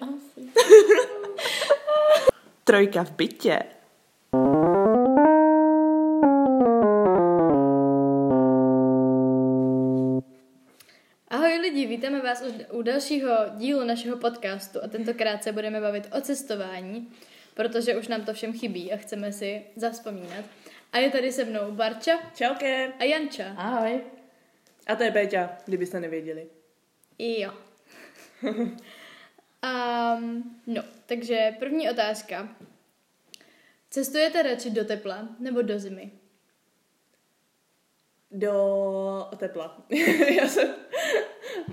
Asi. Trojka v bytě. Ahoj lidi, vítáme vás u, dalšího dílu našeho podcastu a tentokrát se budeme bavit o cestování, protože už nám to všem chybí a chceme si zavzpomínat. A je tady se mnou Barča Čauke. a Janča. Ahoj. A to je Péťa, kdybyste nevěděli. Jo. um, no, takže první otázka. Cestujete radši do tepla nebo do zimy? Do tepla. Já jsem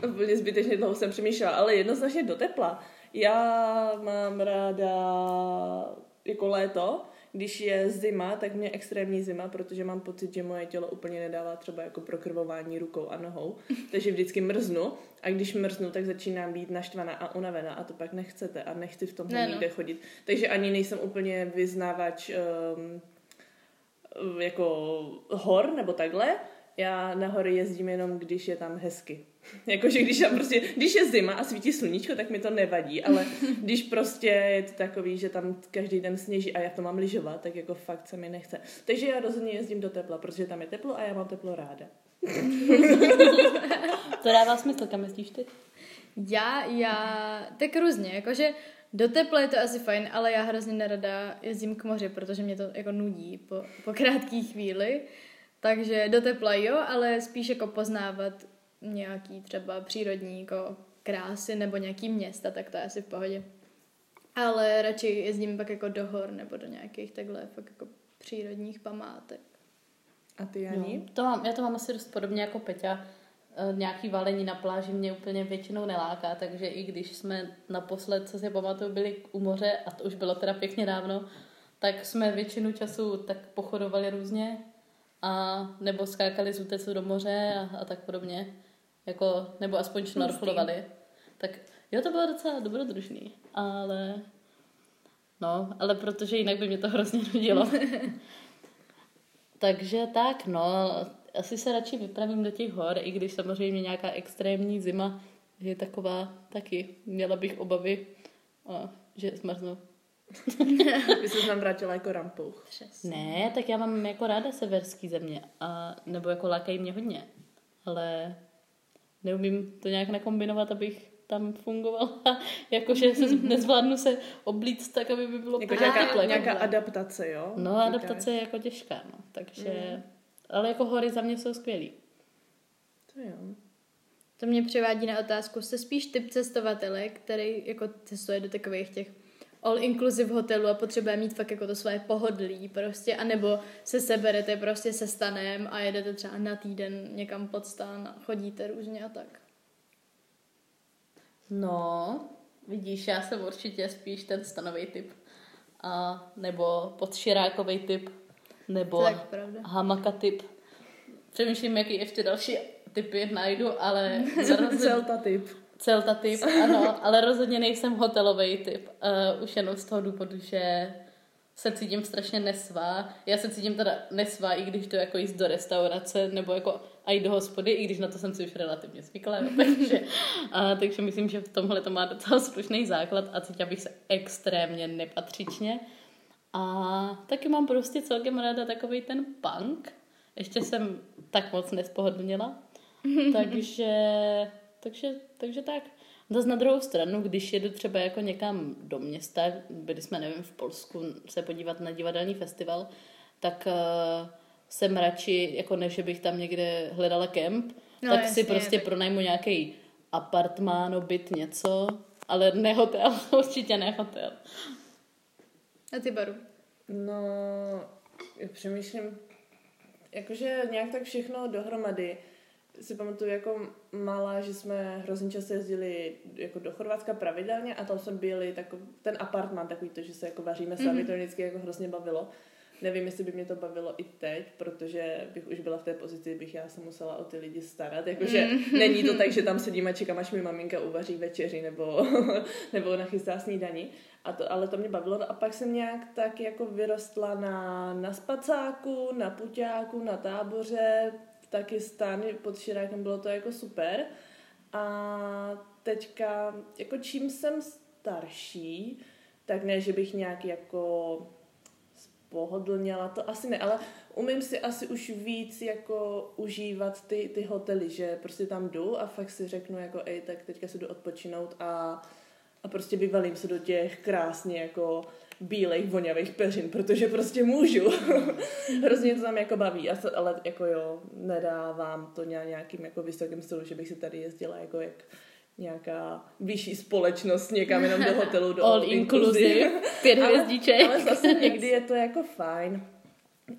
úplně zbytečně dlouho jsem přemýšlela, ale jednoznačně do tepla. Já mám ráda jako léto, když je zima, tak mě extrémní zima, protože mám pocit, že moje tělo úplně nedává třeba jako prokrvování rukou a nohou, takže vždycky mrznu a když mrznu, tak začínám být naštvaná a unavená a to pak nechcete a nechci v tom Ne, no. nikde chodit. Takže ani nejsem úplně vyznávač um, jako hor nebo takhle. Já na hory jezdím jenom, když je tam hezky. Jakože když, tam prostě, když je zima a svítí sluníčko, tak mi to nevadí, ale když prostě je to takový, že tam každý den sněží a já to mám lyžovat, tak jako fakt se mi nechce. Takže já rozhodně jezdím do tepla, protože tam je teplo a já mám teplo ráda. To dává smysl, kam jezdíš ty? Já, já, tak různě, jakože do tepla je to asi fajn, ale já hrozně nerada jezdím k moři, protože mě to jako nudí po, po krátké chvíli. Takže do tepla jo, ale spíš jako poznávat nějaký třeba přírodní jako krásy nebo nějaký města, tak to je asi v pohodě. Ale radši jezdím pak jako do hor nebo do nějakých takhle fakt jako přírodních památek. A ty, Jani? No, to mám, já to mám asi dost podobně jako Peťa. E, Nějaký valení na pláži mě úplně většinou neláká, takže i když jsme naposled, co si pamatuju, byli u moře, a to už bylo teda pěkně dávno, tak jsme většinu času tak pochodovali různě a nebo skákali z útecu do moře a, a tak podobně. Jako, nebo aspoň šnorchlovali. Tak jo, to bylo docela dobrodružný, ale no, ale protože jinak by mě to hrozně nudilo. Takže tak, no, asi se radši vypravím do těch hor, i když samozřejmě nějaká extrémní zima je taková taky. Měla bych obavy, a, že zmrznu. Vy se nám vrátila jako. Přesně. Ne, tak já mám jako ráda severský země, a, nebo jako lákají mě hodně, ale neumím to nějak nakombinovat, abych tam fungovala, jakože se nezvládnu se oblíct tak, aby by bylo Jako pořád nějaká, teple. nějaká adaptace, jo? No, Říkáš? adaptace je jako těžká, no, takže, ale jako hory za mě jsou skvělý. To jo. To mě přivádí na otázku, jste spíš typ cestovatele, který jako cestuje do takových těch all-inclusive hotelů a potřebuje mít fakt jako to své pohodlí prostě, anebo se seberete prostě se stanem a jedete třeba na týden někam pod stan a chodíte různě a tak. No, vidíš, já jsem určitě spíš ten stanový typ. A, nebo podširákový typ, nebo tak pravda. hamaka typ. Přemýšlím, jaký ještě další typy najdu, ale Celta typ. Celta typ, ano, ale rozhodně nejsem hotelový typ. Uh, už jenom z toho důvodu, že se cítím strašně nesvá. Já se cítím teda nesvá, i když to jako jíst do restaurace, nebo jako a jít do hospody, i když na to jsem si už relativně zvyklá. jo, takže, a, takže myslím, že v tomhle to má docela slušný základ a cítila bych se extrémně nepatřičně. A taky mám prostě celkem ráda takový ten punk. Ještě jsem tak moc nespohodlnila. takže, takže, takže tak. Zase na druhou stranu, když jedu třeba jako někam do města, byli jsme, nevím, v Polsku se podívat na divadelní festival, tak uh, jsem radši, jako než že bych tam někde hledala kemp, No, tak si jasně, prostě tak- pronajmu nějaký apartmáno, byt, něco, ale ne hotel, určitě ne hotel. A ty baru? No, já přemýšlím, jakože nějak tak všechno dohromady. Si pamatuju jako malá, že jsme hrozně často jezdili jako do Chorvatska pravidelně a tam jsme byli takový, ten apartman takový to, že se jako vaříme sami, mm-hmm. to vždycky jako hrozně bavilo. Nevím, jestli by mě to bavilo i teď, protože bych už byla v té pozici, bych já se musela o ty lidi starat. Jakože mm. není to tak, že tam sedím a čekám, až mi maminka uvaří večeři nebo, nebo nachystá snídaní. A to, ale to mě bavilo. No a pak jsem nějak tak jako vyrostla na, na spacáku, na puťáku, na táboře, taky stan pod Širákem, bylo to jako super. A teďka, jako čím jsem starší, tak ne, že bych nějak jako pohodlněla, to asi ne, ale umím si asi už víc jako užívat ty, ty hotely, že prostě tam jdu a fakt si řeknu jako, ej, tak teďka se jdu odpočinout a, a prostě vyvalím se do těch krásně jako bílejch, vonavých peřin, protože prostě můžu. Hrozně to tam jako baví, ale jako jo, nedávám to nějakým jako vysokým stylu, že bych si tady jezdila jako jak nějaká vyšší společnost někam jenom do hotelu, do all inclusive, pět hvězdiček. Ale, ale zase někdy je to jako fajn.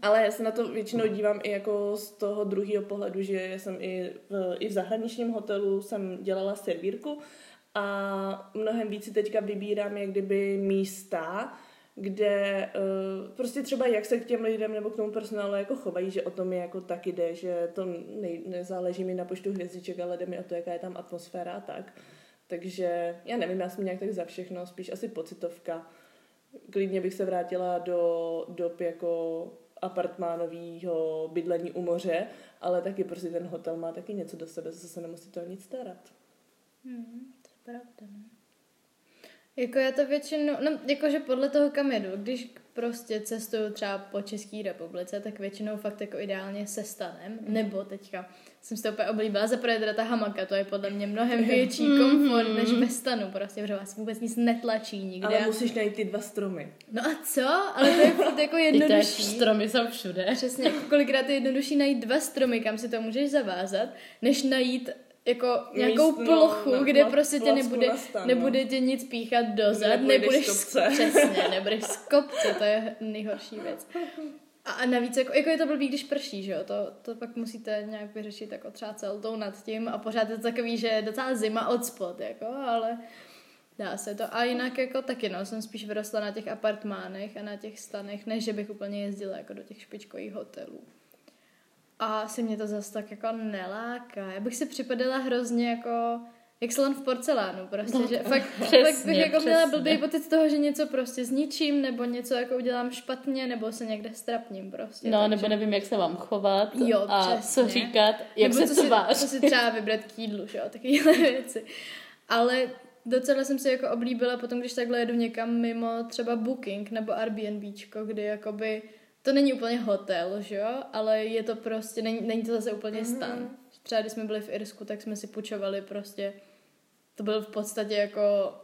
Ale já se na to většinou dívám i jako z toho druhého pohledu, že jsem i v, i v zahraničním hotelu jsem dělala servírku a mnohem víc si teďka vybírám jak kdyby místa, kde uh, prostě třeba jak se k těm lidem nebo k tomu personálu jako chovají, že o tom mi jako tak jde, že to nej, nezáleží mi na počtu hvězdiček, ale jde mi o to, jaká je tam atmosféra a tak. Takže já nevím, já jsem nějak tak za všechno, spíš asi pocitovka. Klidně bych se vrátila do dob jako apartmánového bydlení u moře, ale taky prostě ten hotel má taky něco do sebe, zase se nemusí to nic starat. Hmm, je pravda. No. Jako já to většinou, no jakože podle toho, kam jedu, když prostě cestuju třeba po České republice, tak většinou fakt jako ideálně se stanem, nebo teďka jsem si to úplně oblíbila, za teda ta hamaka, to je podle mě mnohem větší komfort než ve stanu, prostě, protože vás vůbec nic netlačí nikde. Ale musíš najít ty dva stromy. No a co? Ale to je fakt jako jednodušší. stromy jsou všude. Přesně, jako kolikrát je jednodušší najít dva stromy, kam si to můžeš zavázat, než najít jako nějakou Míst, plochu, no, kde prostě tě nebude, stan, nebude tě nic píchat dozad, nebudeš, z přesně, nebudeš z kopce, to je nejhorší věc. A, a navíc, jako, jako je to blbý, když prší, že jo, to, to pak musíte nějak vyřešit jako třeba celou nad tím a pořád je to takový, že je docela zima od spod, jako, ale dá se to. A jinak jako taky, no, jsem spíš vyrostla na těch apartmánech a na těch stanech, než že bych úplně jezdila jako do těch špičkových hotelů. A asi mě to zase tak jako neláká. Já bych si připadala hrozně jako jak slon v porcelánu, prostě, no, že fakt, přesně, fakt bych jako přesně. měla blbý pocit z toho, že něco prostě zničím, nebo něco jako udělám špatně, nebo se někde strapním prostě. No, takže... nebo nevím, jak se vám chovat jo, a přesně. co říkat, jak nebo se tvář. Co si třeba vybrat k jídlu, že jo, takovéhle věci. Ale docela jsem si jako oblíbila potom, když takhle jedu někam mimo třeba Booking nebo Airbnbčko, kdy jakoby to není úplně hotel, že jo, ale je to prostě, není, není to zase úplně mm-hmm. stan. Třeba když jsme byli v Irsku, tak jsme si půjčovali prostě, to byl v podstatě jako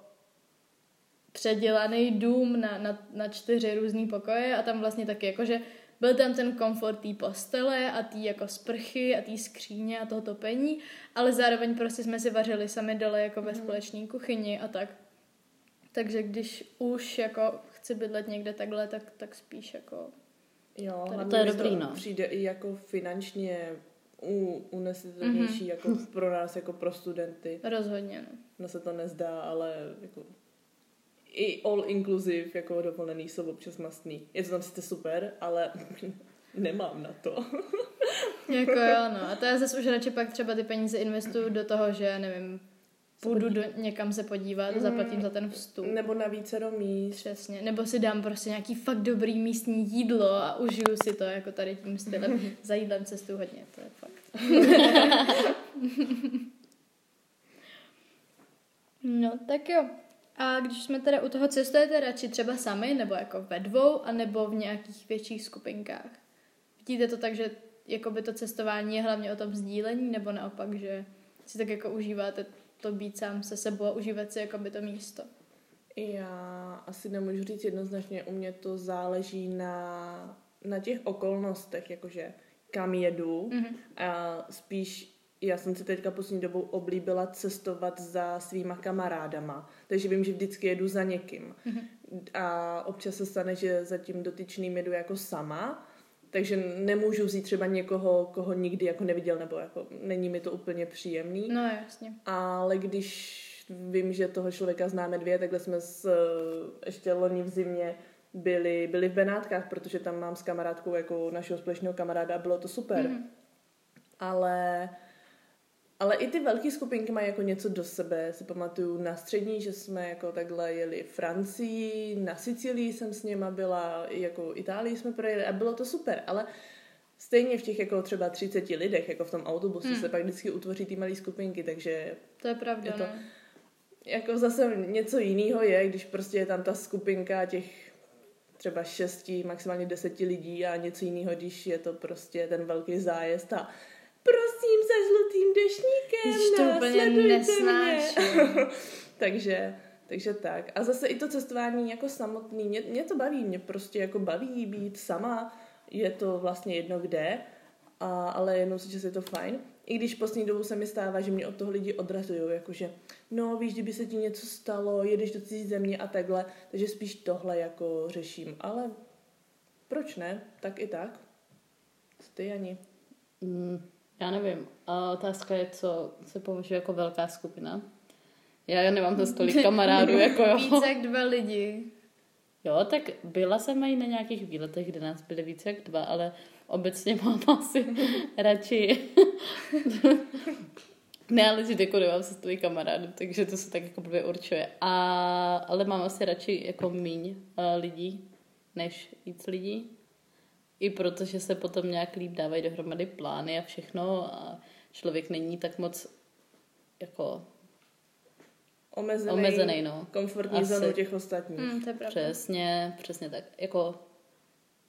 předělaný dům na, na, na čtyři různý pokoje a tam vlastně taky jakože byl tam ten komfort té postele a té jako sprchy a té skříně a toho topení, ale zároveň prostě jsme si vařili sami dole jako ve mhm. společné kuchyni a tak. Takže když už jako chci bydlet někde takhle, tak, tak spíš jako Jo, to, to je dobrý, no. Přijde i jako finančně unesitelnější mm-hmm. jako pro nás, jako pro studenty. Rozhodně, no. No se to nezdá, ale jako i all inclusive jako dovolený jsou občas mastný. Je to tam sice super, ale nemám na to. jako jo, no. A to já zase už radši pak třeba ty peníze investuju do toho, že nevím, půjdu do, někam se podívat, mm. zaplatím za ten vstup. Nebo na více do míst. Přesně. Nebo si dám prostě nějaký fakt dobrý místní jídlo a užiju si to jako tady tím stylem. za jídlem cestu hodně, to je fakt. no, tak jo. A když jsme teda u toho cestujete radši třeba sami, nebo jako ve dvou, anebo v nějakých větších skupinkách? Vidíte to tak, že jako by to cestování je hlavně o tom sdílení, nebo naopak, že si tak jako užíváte to být sám se sebou a užívat si jako by to místo? Já asi nemůžu říct jednoznačně, u mě to záleží na, na těch okolnostech, jakože kam jedu mm-hmm. a spíš já jsem si teďka poslední dobou oblíbila cestovat za svýma kamarádama, takže vím, že vždycky jedu za někým. Mm-hmm. A občas se stane, že za tím dotyčným jedu jako sama, takže nemůžu vzít třeba někoho, koho nikdy jako neviděl, nebo jako není mi to úplně příjemný. No jasně. Ale když vím, že toho člověka známe dvě, takhle jsme s, ještě loni v zimě byli, byli v Benátkách, protože tam mám s kamarádkou jako našeho společného kamaráda a bylo to super. Mm. Ale ale i ty velké skupinky mají jako něco do sebe. Si pamatuju na střední, že jsme jako takhle jeli Francii, na Sicílii jsem s něma byla, jako Itálii jsme projeli a bylo to super, ale stejně v těch jako třeba 30 lidech, jako v tom autobuse, Hmm. se pak vždycky utvoří ty malé skupinky, takže To je pravda, Je to- no. jako zase něco jiného je, když prostě je tam ta skupinka těch třeba šesti, maximálně deseti lidí a něco jiného, když je to prostě ten velký zájezd a prosím se žlutým dešníkem, Ježiš, to úplně mě. takže, takže tak. A zase i to cestování jako samotný, mě, mě to baví, mě prostě jako baví být sama, je to vlastně jedno kde, a, ale jenom si, že je to fajn. I když poslední dobou se mi stává, že mě od toho lidi odrazují, jakože no víš, kdyby se ti něco stalo, jedeš do cizí země a takhle, takže spíš tohle jako řeším, ale proč ne, tak i tak. Co Ty ani. Mm, já nevím. A otázka je, co se považuje jako velká skupina. Já nemám to tolik kamarádů, jako jo. Více jak dva lidi. Jo, tak byla jsem i na nějakých výletech, kde nás byly více jak dva, ale obecně mám asi radši... ne, ale že jako nemám se stojí kamarádů, takže to se tak jako blbě určuje. A, ale mám asi radši jako míň uh, lidí, než víc lidí. I protože se potom nějak líp dávají dohromady plány a všechno a člověk není tak moc jako Omezený, omezený, no. komfortní Asi. zónu těch ostatních. Hm, to je pravda. Přesně, přesně tak. Jako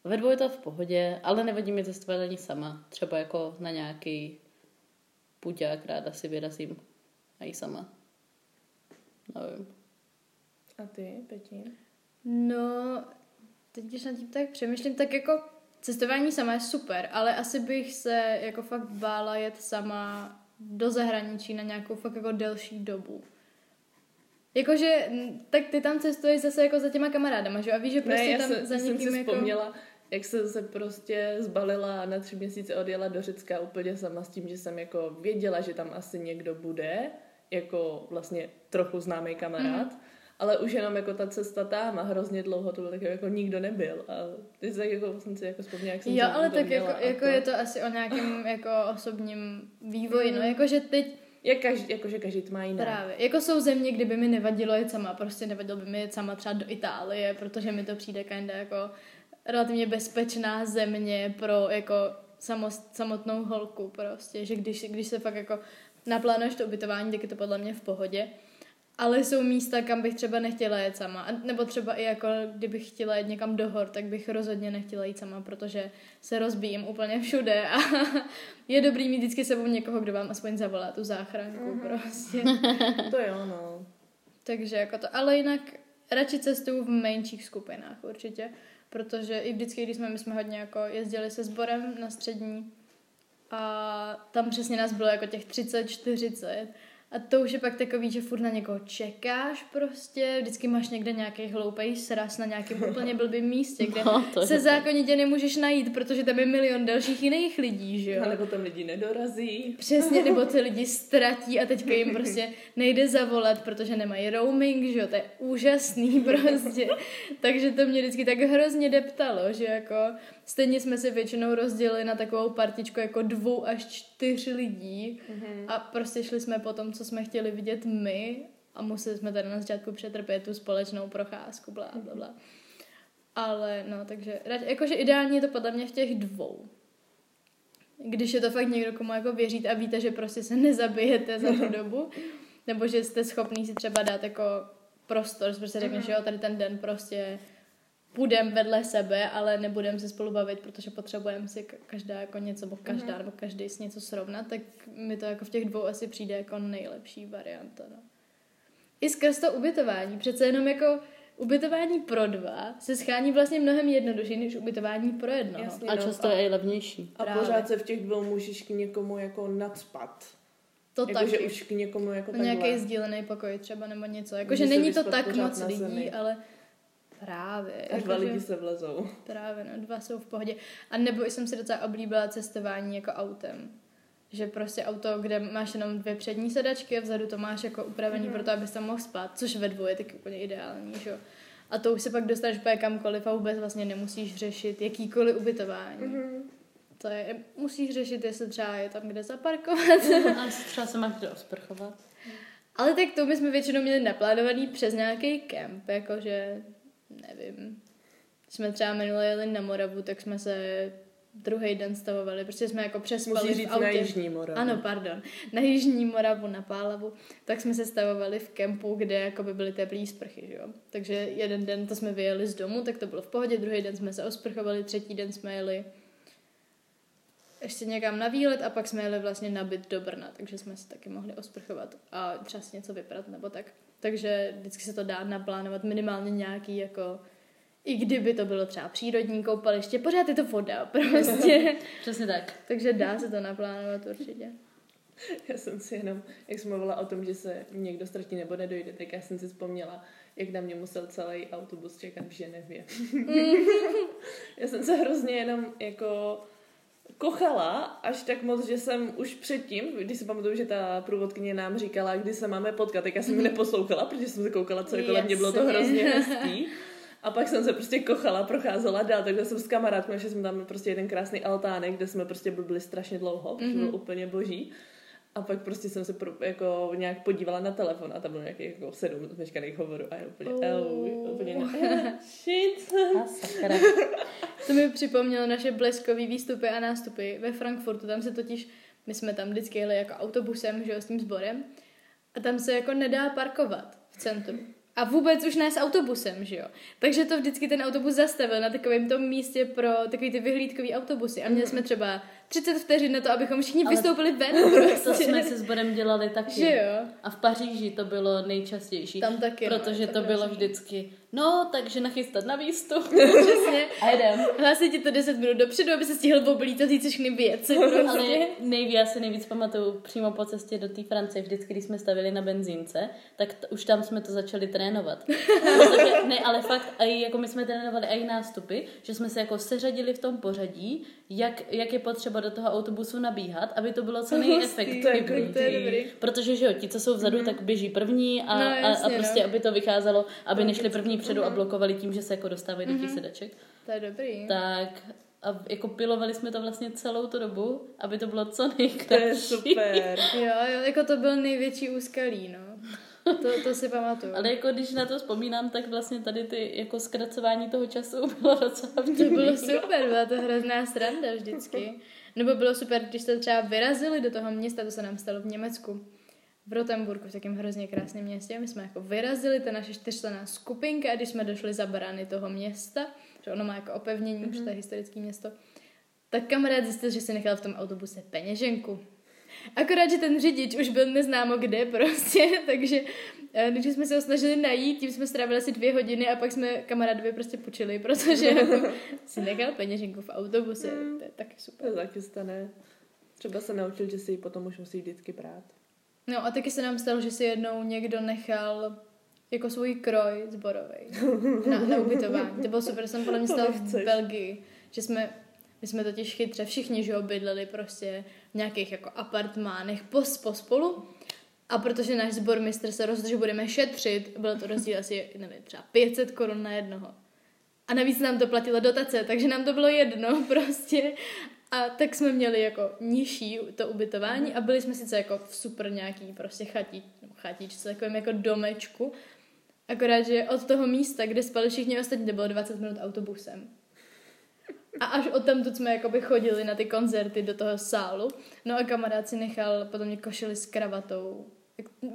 ve dvou je to v pohodě, ale nevadí mi cestovat ani sama. Třeba jako na nějaký puďák ráda si vyrazím a i sama. Nevím. A ty, Peti? No, teď když nad tím tak přemýšlím, tak jako cestování sama je super, ale asi bych se jako fakt bála jet sama do zahraničí na nějakou fakt jako delší dobu. Jakože, tak ty tam cestuješ zase jako za těma kamarádama, že jo? A víš, že prostě ne, já tam se, za jsem někým si jako... vzpomněla, jak jsem se prostě zbalila a na tři měsíce odjela do Řecka úplně sama s tím, že jsem jako věděla, že tam asi někdo bude, jako vlastně trochu známý kamarád, mm. Ale už jenom jako ta cesta tam a hrozně dlouho to bylo tak jako nikdo nebyl a teď tak jako jsem si jako vzpomněla, jak jsem Jo, ale tak jako, jako to, je to asi o nějakém jako osobním vývoji, no Mhm. jakože teď Je každý, jakože každý to má jiné. Právě. Jako jsou země, kde by mi nevadilo jet sama, prostě nevadilo by mi jet sama třeba do Itálie, protože mi to přijde kinda jako relativně bezpečná země pro jako samost, samotnou holku prostě, že když, když se fakt jako naplánuješ to ubytování, tak je to podle mě v pohodě. Ale jsou místa, kam bych třeba nechtěla jet sama. A nebo třeba i jako, kdybych chtěla jet někam do hor, tak bych rozhodně nechtěla jít sama, protože se rozbíjím úplně všude a je dobrý mít vždycky sebou někoho, kdo vám aspoň zavolá tu záchranku Mhm. prostě. To jo, no. Takže jako to, ale jinak radši cestuju v menších skupinách určitě, protože i vždycky, když jsme, my jsme hodně jako jezdili se sborem na střední a tam přesně nás bylo jako těch 30, 40 a to už je pak takový, že furt na někoho čekáš prostě, vždycky máš někde nějaký hloupej sraz na nějakém úplně blbým místě, kde No, se zákonitě nemůžeš najít, protože tam je milion dalších jiných lidí, že jo? A nebo tam lidi nedorazí. Přesně, nebo ty lidi ztratí a teďka jim prostě nejde zavolat, protože nemají roaming, že jo, to je úžasný prostě. Takže to mě vždycky tak hrozně deptalo, že jako stejně jsme se většinou rozdělili na takovou partičku jako dvou až čtyř lidí Mhm. a prostě šli jsme po tom, co jsme chtěli vidět my a museli jsme tady na začátku přetrpět tu společnou procházku, bla, bla, bla. Ale no, takže jakože ideálně je to podle mě v těch dvou. Když je to fakt někdo, komu jako věříte a víte, že prostě se nezabijete za tu dobu, nebo že jste schopný si třeba dát jako prostor, že prostě řekneš, že jo, tady ten den prostě půjdem vedle sebe, ale nebudeme se spolu bavit, protože potřebujeme si ka- každá jako něco, nebo každá, nebo každý si něco srovnat, tak mi to jako v těch dvou asi přijde jako nejlepší varianta. No. I skrz to ubytování, přece jenom jako ubytování pro dva se schání vlastně mnohem jednodušší než ubytování pro jednoho. Jasně, A no, často je i levnější. A Právě. pořád se v těch dvou můžeš k někomu jako nadspat. To Jako, že taky. už k někomu jako nějaký sdílený pokoj třeba nebo něco. Jako, Může že se není to tak moc lidí, ale právě. A jako, dva lidi se vlezou. Právě, no, dva jsou v pohodě. A nebo jsem si docela oblíbila cestování jako autem. Že prostě auto, kde máš jenom dvě přední sedačky a vzadu to máš jako upravený Mhm. pro to, abys tam mohl spát, což ve dvou je taky úplně ideální, že jo. A to už se pak dostaneš úplně kamkoliv a vůbec vlastně nemusíš řešit jakýkoliv ubytování. Mhm. To je, musíš řešit, jestli třeba je tam kde zaparkovat. A si třeba se máš kde osprchovat. Ale tak to my jsme většinou měli naplánovaný přes nějaký kemp, jakože, nevím, jsme třeba minule jeli na Moravu, tak jsme se druhý den stavovali, protože jsme jako přespali Musí říct v autě. na Jižní Moravu. Ano, pardon. Na Jižní Moravu, na Pálavu, tak jsme se stavovali v kempu, kde jako by byly teplý sprchy, že jo. Takže jeden den to jsme vyjeli z domu, tak to bylo v pohodě, druhý den jsme se osprchovali, třetí den jsme jeli ještě někam na výlet a pak jsme jeli vlastně na byt do Brna, takže jsme si taky mohli osprchovat a třeba si něco vyprat nebo tak. Takže vždycky se to dá naplánovat minimálně nějaký jako i kdyby to bylo třeba přírodní koupaliště, pořád je to voda prostě. Přesně tak. takže dá se to naplánovat určitě. Já jsem si jenom, jak jsem mluvila o tom, že se někdo ztratí nebo nedojde, tak já jsem si vzpomněla, jak na mě musel celý autobus čekat v Ženevě. já jsem se hrozně jenom jako kochala až tak moc, že jsem už předtím, když si pamatuju, že ta průvodkyně nám říkala, kdy se máme potkat, tak já jsem ji neposlouchala, protože jsem se koukala, co je kolem mě, bylo to hrozně hezký. A pak jsem se prostě kochala, procházela dál, takhle jsem s kamarádkou, že jsme tam prostě jeden krásný altánek, kde jsme prostě byli strašně dlouho, protože byl úplně boží. A pak prostě jsem se pro, jako nějak podívala na telefon a tam bylo nějakých jako sedm veškerých hovorů a já úplně, oh. úplně ne, shit. To mi připomnělo naše bleskové výstupy a nástupy ve Frankfurtu. Tam se totiž, my jsme tam vždycky jeli jako autobusem, že jo, s tím sborem. A tam se jako nedá parkovat v centru. A vůbec už ne s autobusem, že jo. Takže to vždycky ten autobus zastavil na takovém tom místě pro takový ty vyhlídkový autobusy. A měli jsme třeba 30 vteřin na to, abychom všichni Ale vystoupili ven. To Prostě. jsme se sborem dělali taky. Že jo. A v Paříži to bylo nejčastější. Tam taky, no, Protože je to to bylo vždycky, no, takže nachystat na výstup. Přesně. A jedem. Hlásí ti to 10 minut dopředu, aby se stihl oblítat říct všechny věci. Ale Prostě. nejvíc, já si nejvíc pamatuju přímo po cestě do té Francie, vždycky, když jsme stavili na benzínce, tak t- už tam jsme to začali trénovat. Protože, ne, ale fakt, a jako my jsme trénovali i nástupy, že jsme se jako seřadili v tom pořadí, jak, jak je potřeba do toho autobusu nabíhat, aby to bylo co nejefektivnější. Protože, že jo, ti, co jsou vzadu, tak běží první a, No, a, a jasně, prostě, no. aby to vycházelo, aby nešli první předu a blokovali tím, že se jako dostávají do těch sedaček. To je dobrý. Tak a jako pilovali jsme to vlastně celou tu dobu, aby to bylo co To je nejkratší. super. Jo, jo, jako to byl největší úskalí, no. To, to si pamatuju. Ale jako když na to vzpomínám, tak vlastně tady ty jako zkracování toho času bylo docela To vtipný. bylo super, byla to hrozná sranda vždycky. Nebo bylo super, když jste třeba vyrazili do toho města, to se nám stalo v Německu, v Rotenburgu, v takém hrozně krásném městě. My jsme jako vyrazili, ta naše čtyřčlenná skupinka, a když jsme došli za brány toho města, že ono má jako opevnění, mm-hmm. to je historické město, tak kamarád zjistil, že si nechal v tom autobuse peněženku. Akorát, že ten řidič už byl neznámo kde prostě, takže eh, když jsme se ho snažili najít, tím jsme strávili asi dvě hodiny a pak jsme kamarádovi prostě půjčili, protože jako si nechal peněženku v autobuse, to je taky To super. je taky stane. Třeba se naučil, že si ji potom už musí vždycky brát. No a taky se nám stalo, že si jednou někdo nechal jako svůj kroj zborový na, na ubytování. To bylo super, jsem podle mě stalo v. Belgii, že jsme, my jsme totiž chytře všichni, že bydleli prostě v nějakých jako apartmánech pos, pospolu. A protože náš sbormistr se rozhodl, že budeme šetřit, bylo to rozdíl asi, nevím, třeba 500 korun na jednoho. A navíc nám to platilo dotace, takže nám to bylo jedno prostě. A tak jsme měli jako nižší to ubytování a byli jsme sice jako v super nějaký prostě chatí, nebo chatíčce, takovém jako domečku. Akorát, že od toho místa, kde spali všichni ostatní, to bylo 20 minut autobusem. A až od tamtud jsme jakoby chodili na ty koncerty do toho sálu. No a kamarád si nechal potom mě košili s kravatou.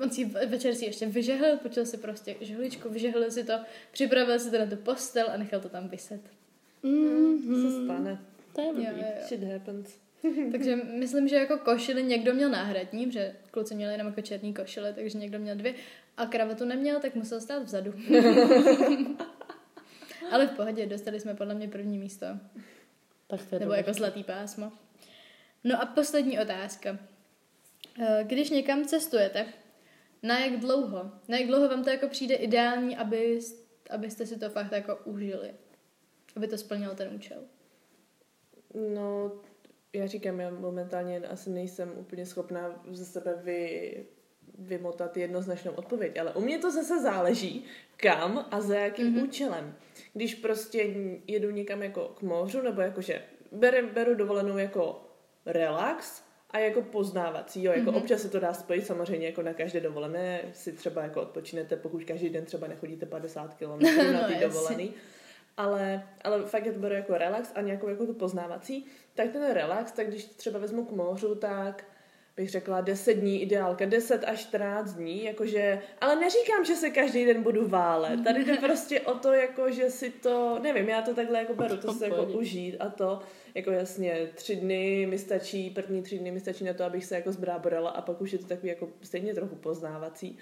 On si večer si ještě vyžehlil, počal si prostě žehličku, vyžehlil si to, připravil si to na tu postel a nechal to tam vyset. Mm, Se stane. To je Jo, blbý. jo, jo. Shit happens. Takže myslím, že jako košily někdo měl náhradní, že kluci měli jenom jako černý košile, takže někdo měl dvě a kravatu neměl, tak musel stát vzadu. Ale v pohodě, dostali jsme podle mě první místo. Tak to je Nebo jako zlatý pásmo. No a poslední otázka. Eh, Když někam cestujete, na jak dlouho? Na jak dlouho vám to jako přijde ideální, aby, abyste si to fakt jako užili? Aby to splnilo ten účel. No, já říkám, já momentálně asi nejsem úplně schopná ze sebe vy, vymotat jednoznačnou odpověď, ale u mě to zase záleží, kam a za jakým Mhm. mm-hmm. účelem. Když prostě jedu někam jako k mořu, nebo jakože beru, beru dovolenou jako relax a jako poznávací, jo, jako Mhm. mm-hmm. občas se to dá spojit samozřejmě jako na každé dovolené, si třeba jako odpočinete, pokud každý den třeba nechodíte 50 km na No, ty jasně. Ale, ale fakt je to beru jako relax a nějakou jako tu poznávací, tak ten relax, tak když třeba vezmu k mořu, tak bych řekla 10 dní ideálka, 10 až 14 dní, jakože, ale neříkám, že se každý den budu válet. Tady jde prostě o to, jako, že si to, nevím, já to takhle jako beru, to se jako užít a to, jako jasně, tři dny mi stačí, první tři dny mi stačí na to, abych se jako zbráborala a pak už je to takový jako stejně trochu poznávací.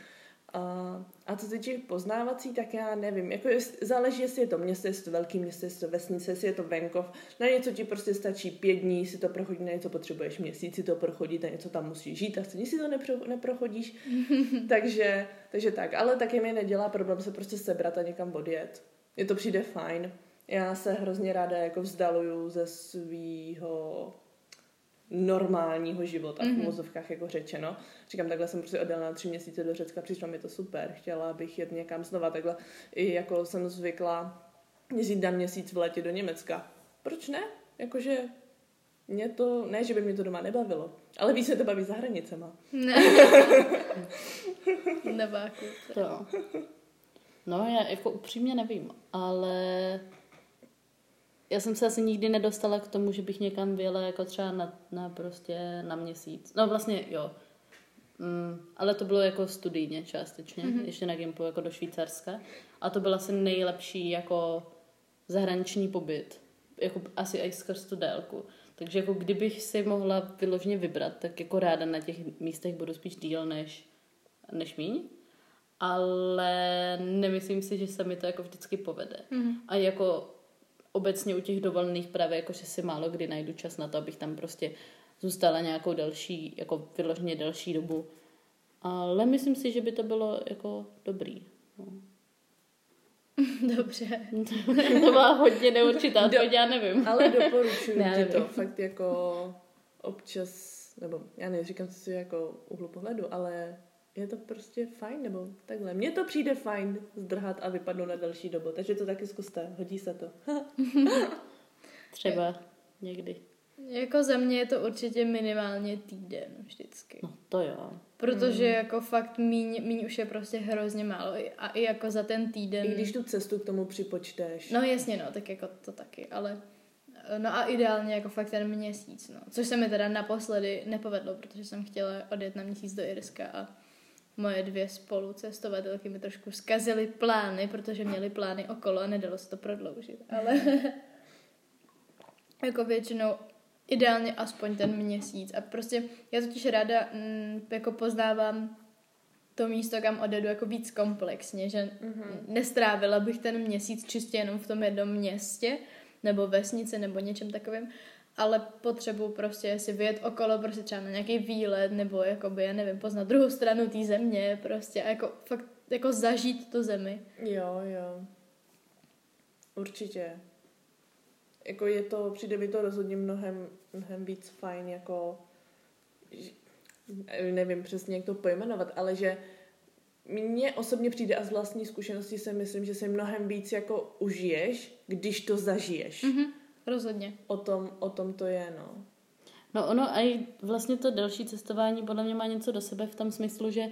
A, co se těch poznávací, tak já nevím. Jako záleží, jestli je to město, jestli je to velký město, jestli je to vesnice, jestli je to venkov. Na něco ti prostě stačí pět dní, si to prochodí, na něco potřebuješ měsíc, si to prochodí, na něco tam musíš žít a stejně si to nepro, neprochodíš. takže, takže tak. Ale taky mi nedělá problém se prostě sebrat a někam odjet. Je to přijde fajn. Já se hrozně ráda jako vzdaluju ze svýho normálního života, mm-hmm. v mozovkách mhm. jako řečeno. Říkám, takhle jsem prostě odjela na tři měsíce do Řecka, přišlo mi to super, chtěla bych jet někam znova, takhle i jako jsem zvykla jezdit na měsíc v létě do Německa. Proč ne? Jakože mě to, ne, že by mě to doma nebavilo, ale víc se to baví za hranicema. Ne. Nebáku. To. No, já jako upřímně nevím, ale já jsem se asi nikdy nedostala k tomu, že bych někam vyjela jako třeba na, na prostě na měsíc. No vlastně jo. Mm, ale to bylo jako studijně částečně, mm-hmm. ještě na Gimplu jako do Švýcarska. A to byl asi nejlepší jako zahraniční pobyt. Jako asi i skrz tu délku. Takže jako kdybych si mohla vyložně vybrat, tak jako ráda na těch místech budu spíš díl než, než míň. Ale nemyslím si, že se mi to jako vždycky povede. Mm-hmm. A jako obecně u těch dovolených právě jako, že si málo kdy najdu čas na to, abych tam prostě zůstala nějakou další, jako vyloženě další dobu. Ale myslím si, že by to bylo jako dobrý. No. Dobře. to má hodně neurčitá odpověď, já nevím. Ale doporučuji ti to. Fakt jako občas, nebo já neříkám si jako uhlu pohledu, ale je to prostě fajn, nebo takhle. Mně to přijde fajn zdrhat a vypadnout na další dobu, takže to taky zkuste, hodí se to. Třeba někdy. Jako za mě je to určitě minimálně týden vždycky. No to jo. Protože mm. jako fakt míň, míň už je prostě hrozně málo. A i jako za ten týden... I když tu cestu k tomu připočteš. No jasně, no, tak jako to taky, ale... No a ideálně jako fakt ten měsíc, no. Což se mi teda naposledy nepovedlo, protože jsem chtěla odjet na měsíc do Irska a moje dvě spolucestovatelky mi trošku zkazily plány, protože měly plány okolo a nedalo se to prodloužit. Ale jako většinou ideálně aspoň ten měsíc. A prostě já totiž ráda mm, jako poznávám to místo, kam odjedu jako víc komplexně, že mm-hmm. nestrávila bych ten měsíc čistě jenom v tom jednom městě, nebo vesnici, nebo něčem takovým, ale potřebuji prostě si vyjet okolo, prostě třeba na nějaký výlet, nebo jakoby, já nevím, poznat druhou stranu té země, prostě a jako fakt jako zažít tu zemi. Jo, jo. Určitě. Jako je to, přijde mi to rozhodně mnohem, mnohem víc fajn, jako nevím přesně, jak to pojmenovat, ale že mně osobně přijde a z vlastní zkušenosti si myslím, že si mnohem víc jako užiješ, když to zažiješ. Mm-hmm. Rozhodně. O tom, o tom to je, no. No ono a i vlastně to další cestování podle mě má něco do sebe v tom smyslu, že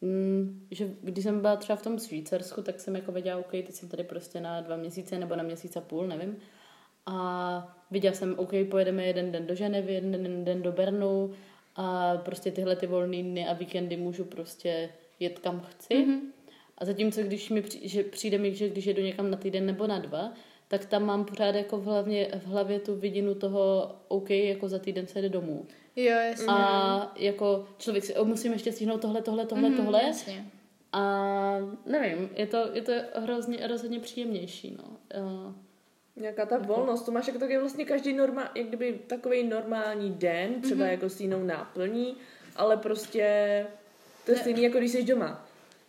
Mm, že když jsem byla třeba v tom Švýcarsku, tak jsem jako věděla, OK, teď jsem tady prostě na dva měsíce nebo na měsíc a půl, nevím. A viděla jsem, OK, pojedeme jeden den do Ženevy, jeden den do Bernu a prostě tyhle ty volné dny a víkendy můžu prostě jet kam chci. Mm-hmm. A zatímco, když mi přijde, že přijde mi, že když jedu někam na týden nebo na dva, tak tam mám pořád jako v, hlavně, v hlavě tu vidinu toho, OK, jako za týden se jde domů. Jo, jasně. A jako člověk si, oh, musím ještě stihnout tohle, tohle, tohle, mm, tohle. Jasně. A nevím, je to, je to hrozně, rozhodně příjemnější, no. Uh, Nějaká ta jako... volnost, to máš jako taky vlastně každý normál, jak kdyby takový normální den, třeba mm-hmm. jako s jinou náplní, ale prostě to je stejný, jako když jsi doma.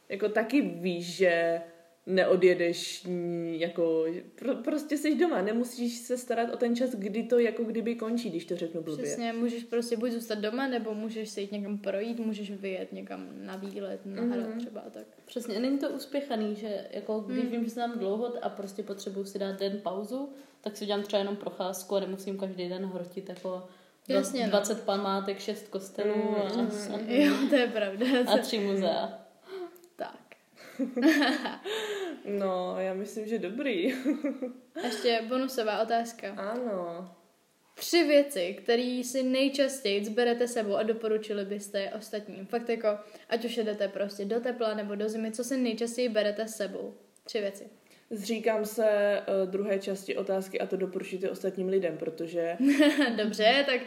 Jako taky víš, že neodjedeš jako, pro, prostě jsi doma, nemusíš se starat o ten čas, kdy to jako kdyby končí, když to řeknu blbě. Přesně, můžeš prostě buď zůstat doma, nebo můžeš se jít někam projít, můžeš vyjet někam na výlet, na mm-hmm. hrad třeba tak. Přesně, není to uspěchaný, že jako když mm. vím, že jsem dlouho a prostě potřebuji si dát den pauzu, tak si udělám třeba jenom procházku a nemusím každý den hrotit jako Jasně, 20 no. památek, 6 kostelů mm, a, mm, a, jo, to je pravda. A tři muzea. No, já myslím, že dobrý. A ještě bonusová otázka. Ano. Tři věci, které si nejčastěji zberete sebou a doporučili byste je ostatním. Fakt jako, ať už jedete prostě do tepla nebo do zimy, co si nejčastěji berete sebou. Tři věci. Zříkám se uh, druhé části otázky a to doporučíte ostatním lidem, protože... dobře, tak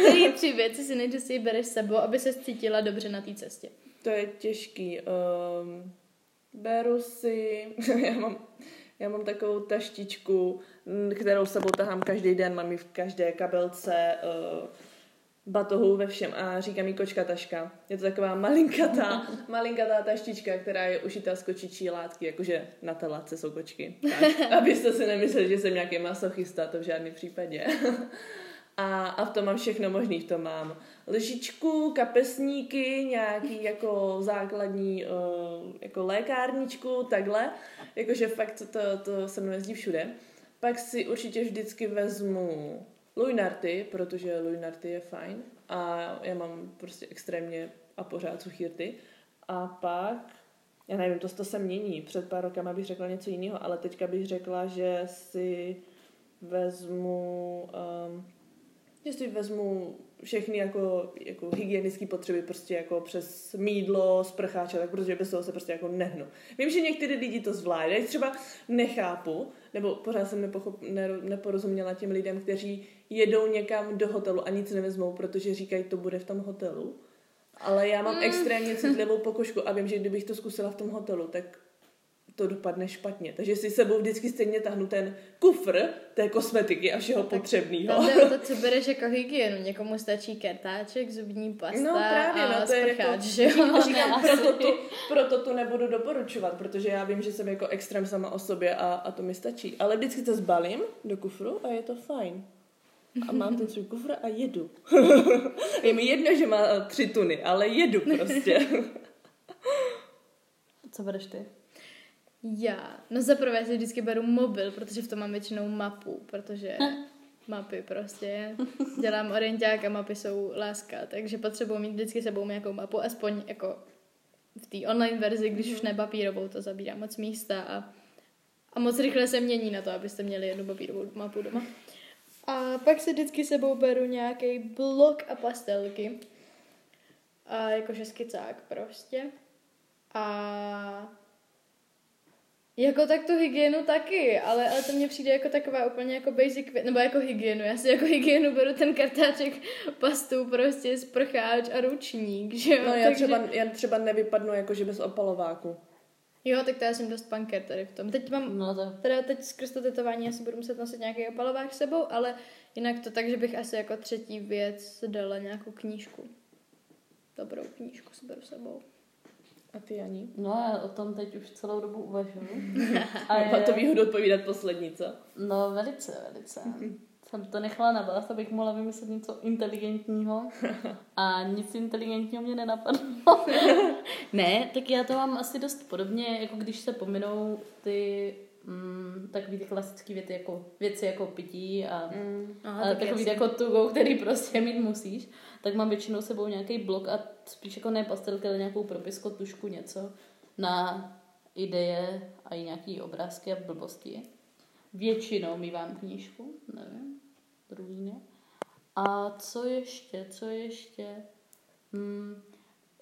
které tři věci si nejčastěji bereš sebou, aby se cítila dobře na té cestě? To je těžký. Um, beru si... já, mám, já mám takovou taštičku, kterou sebou tahám každý den, mám ji v každé kabelce, uh, batohu ve všem a říká mi kočka taška. Je to taková malinkatá, malinkatá taštička, která je ušitá z kočičí látky, jakože na té látce jsou kočky. Tak, abyste si nemysleli, že jsem nějaký masochista, to v žádném případě. A, a v tom mám všechno možný, v tom mám lžičku, kapesníky, nějaký jako základní uh, jako lékárničku, takhle. Jakože fakt to, to se mnou jezdí všude. Pak si určitě vždycky vezmu Luinarty, protože Luinarty je fajn a já mám prostě extrémně a pořád suchý. A pak, já nevím, to, to se mění. Před pár rokama bych řekla něco jiného, ale teďka bych řekla, že si vezmu, um, že si vezmu všechny jako, jako hygienické potřeby prostě jako přes mídlo, sprcháče, tak protože bez toho se prostě jako nehnu. Vím, že některý lidi to zvládají, třeba nechápu, nebo pořád jsem nepochop, ne, neporozuměla těm lidem, kteří jedou někam do hotelu a nic nevezmou, protože říkají, to bude v tom hotelu. Ale já mám mm. extrémně citlivou pokožku a vím, že kdybych to zkusila v tom hotelu, tak to dopadne špatně. Takže si sebou vždycky stejně tahnu ten kufr té kosmetiky a všeho no, potřebného. To, to, co bereš jako hygienu. Někomu stačí kertáček, zubní pasta no, právě, a no, to je jako, že jo? Říkám, proto, tu, proto tu nebudu doporučovat, protože já vím, že jsem jako extrém sama o sobě a, a to mi stačí. Ale vždycky to zbalím do kufru a je to fajn. A mám ten svůj kufr a jedu. je mi jedno, že má tři tuny, ale jedu prostě. Co bereš ty? Já, no za prvé si vždycky beru mobil, protože v tom mám většinou mapu, protože mapy prostě. Dělám orienták a mapy jsou láska, takže potřebuji mít vždycky sebou nějakou mapu, aspoň jako v té online verzi, když už ne papírovou, to zabírá moc místa a, a moc rychle se mění na to, abyste měli jednu papírovou mapu doma. A pak si vždycky sebou beru nějaký blok a pastelky. A jakože skicák prostě. A jako tak tu hygienu taky, ale, ale to mně přijde jako taková úplně jako basic, nebo jako hygienu. Já si jako hygienu beru ten kartáček pastu, prostě sprcháč a ručník, že jo? No já, Takže... třeba, já třeba nevypadnu jako že bez opalováku. Jo, tak to já jsem dost punker tady v tom. Teď mám, no to... teda teď skrz to tetování asi budu muset nosit nějaký opalovák s sebou, ale jinak to tak, že bych asi jako třetí věc dala nějakou knížku. Dobrou knížku si beru sebou. A ty, Ani? No já o tom teď už celou dobu uvažuji. A je... to výhodu odpovídat poslední, co? No velice, velice. Jsem to nechala na vás, abych mohla vymyslet něco inteligentního a nic inteligentního mě nenapadlo. ne, tak já to mám asi dost podobně, jako když se pominou ty mm, takový ty klasické věci jako, věci jako pití a, mm, aha, a tak takový jasný. jako tugo, který prostě mít musíš, tak mám většinou sebou nějaký blok a spíš jako ne pastelky, ale nějakou propisku, tušku, něco na ideje a i nějaký obrázky a blbosti. Většinou mývám knížku, nevím, různě. A co ještě, co ještě? Hmm,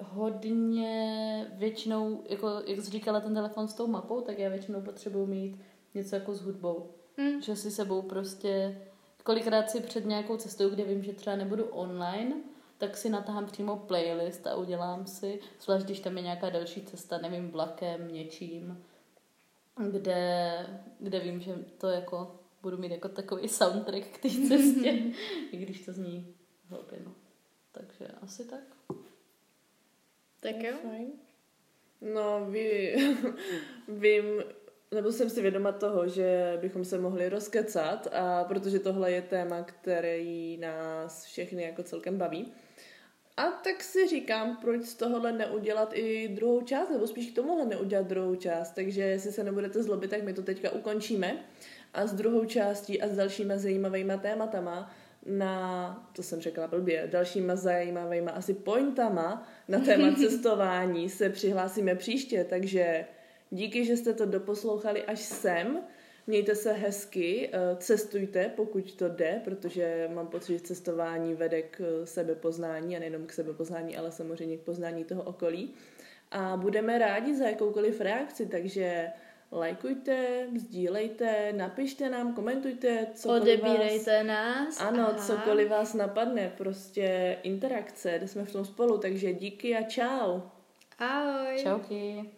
hodně většinou, jako jak jsi říkala ten telefon s tou mapou, tak já většinou potřebuji mít něco jako s hudbou. Hmm. Že si sebou prostě, kolikrát si před nějakou cestou, kde vím, že třeba nebudu online, tak si natáhám přímo playlist a udělám si, zvlášť když tam je nějaká další cesta, nevím, vlakem, něčím, kde, kde vím, že to jako budu mít jako takový soundtrack k té cestě, i když to zní hloupě, no. Takže asi tak. Tak jo. Fajn. No, ví, vím, nebo jsem si vědoma toho, že bychom se mohli rozkecat, a protože tohle je téma, který nás všechny jako celkem baví. A tak si říkám, proč z tohohle neudělat i druhou část, nebo spíš k tomuhle neudělat druhou část. Takže jestli se nebudete zlobit, tak my to teďka ukončíme. A s druhou částí a s dalšíma zajímavými tématama na, to jsem řekla blbě, dalšíma zajímavými asi pointama na téma cestování se přihlásíme příště, takže díky, že jste to doposlouchali až sem. Mějte se hezky, eh, cestujte, pokud to jde, protože mám pocit, že cestování vede k eh, sebepoznání a nejenom k sebepoznání, ale samozřejmě k poznání toho okolí. A budeme rádi za jakoukoliv reakci, takže lajkujte, sdílejte, napište nám, komentujte, cokoliv Odebírejte vás... nás. Ano, Aha. cokoliv vás napadne, prostě interakce, kde jsme v tom spolu, takže díky a čau. Ahoj. Čauky.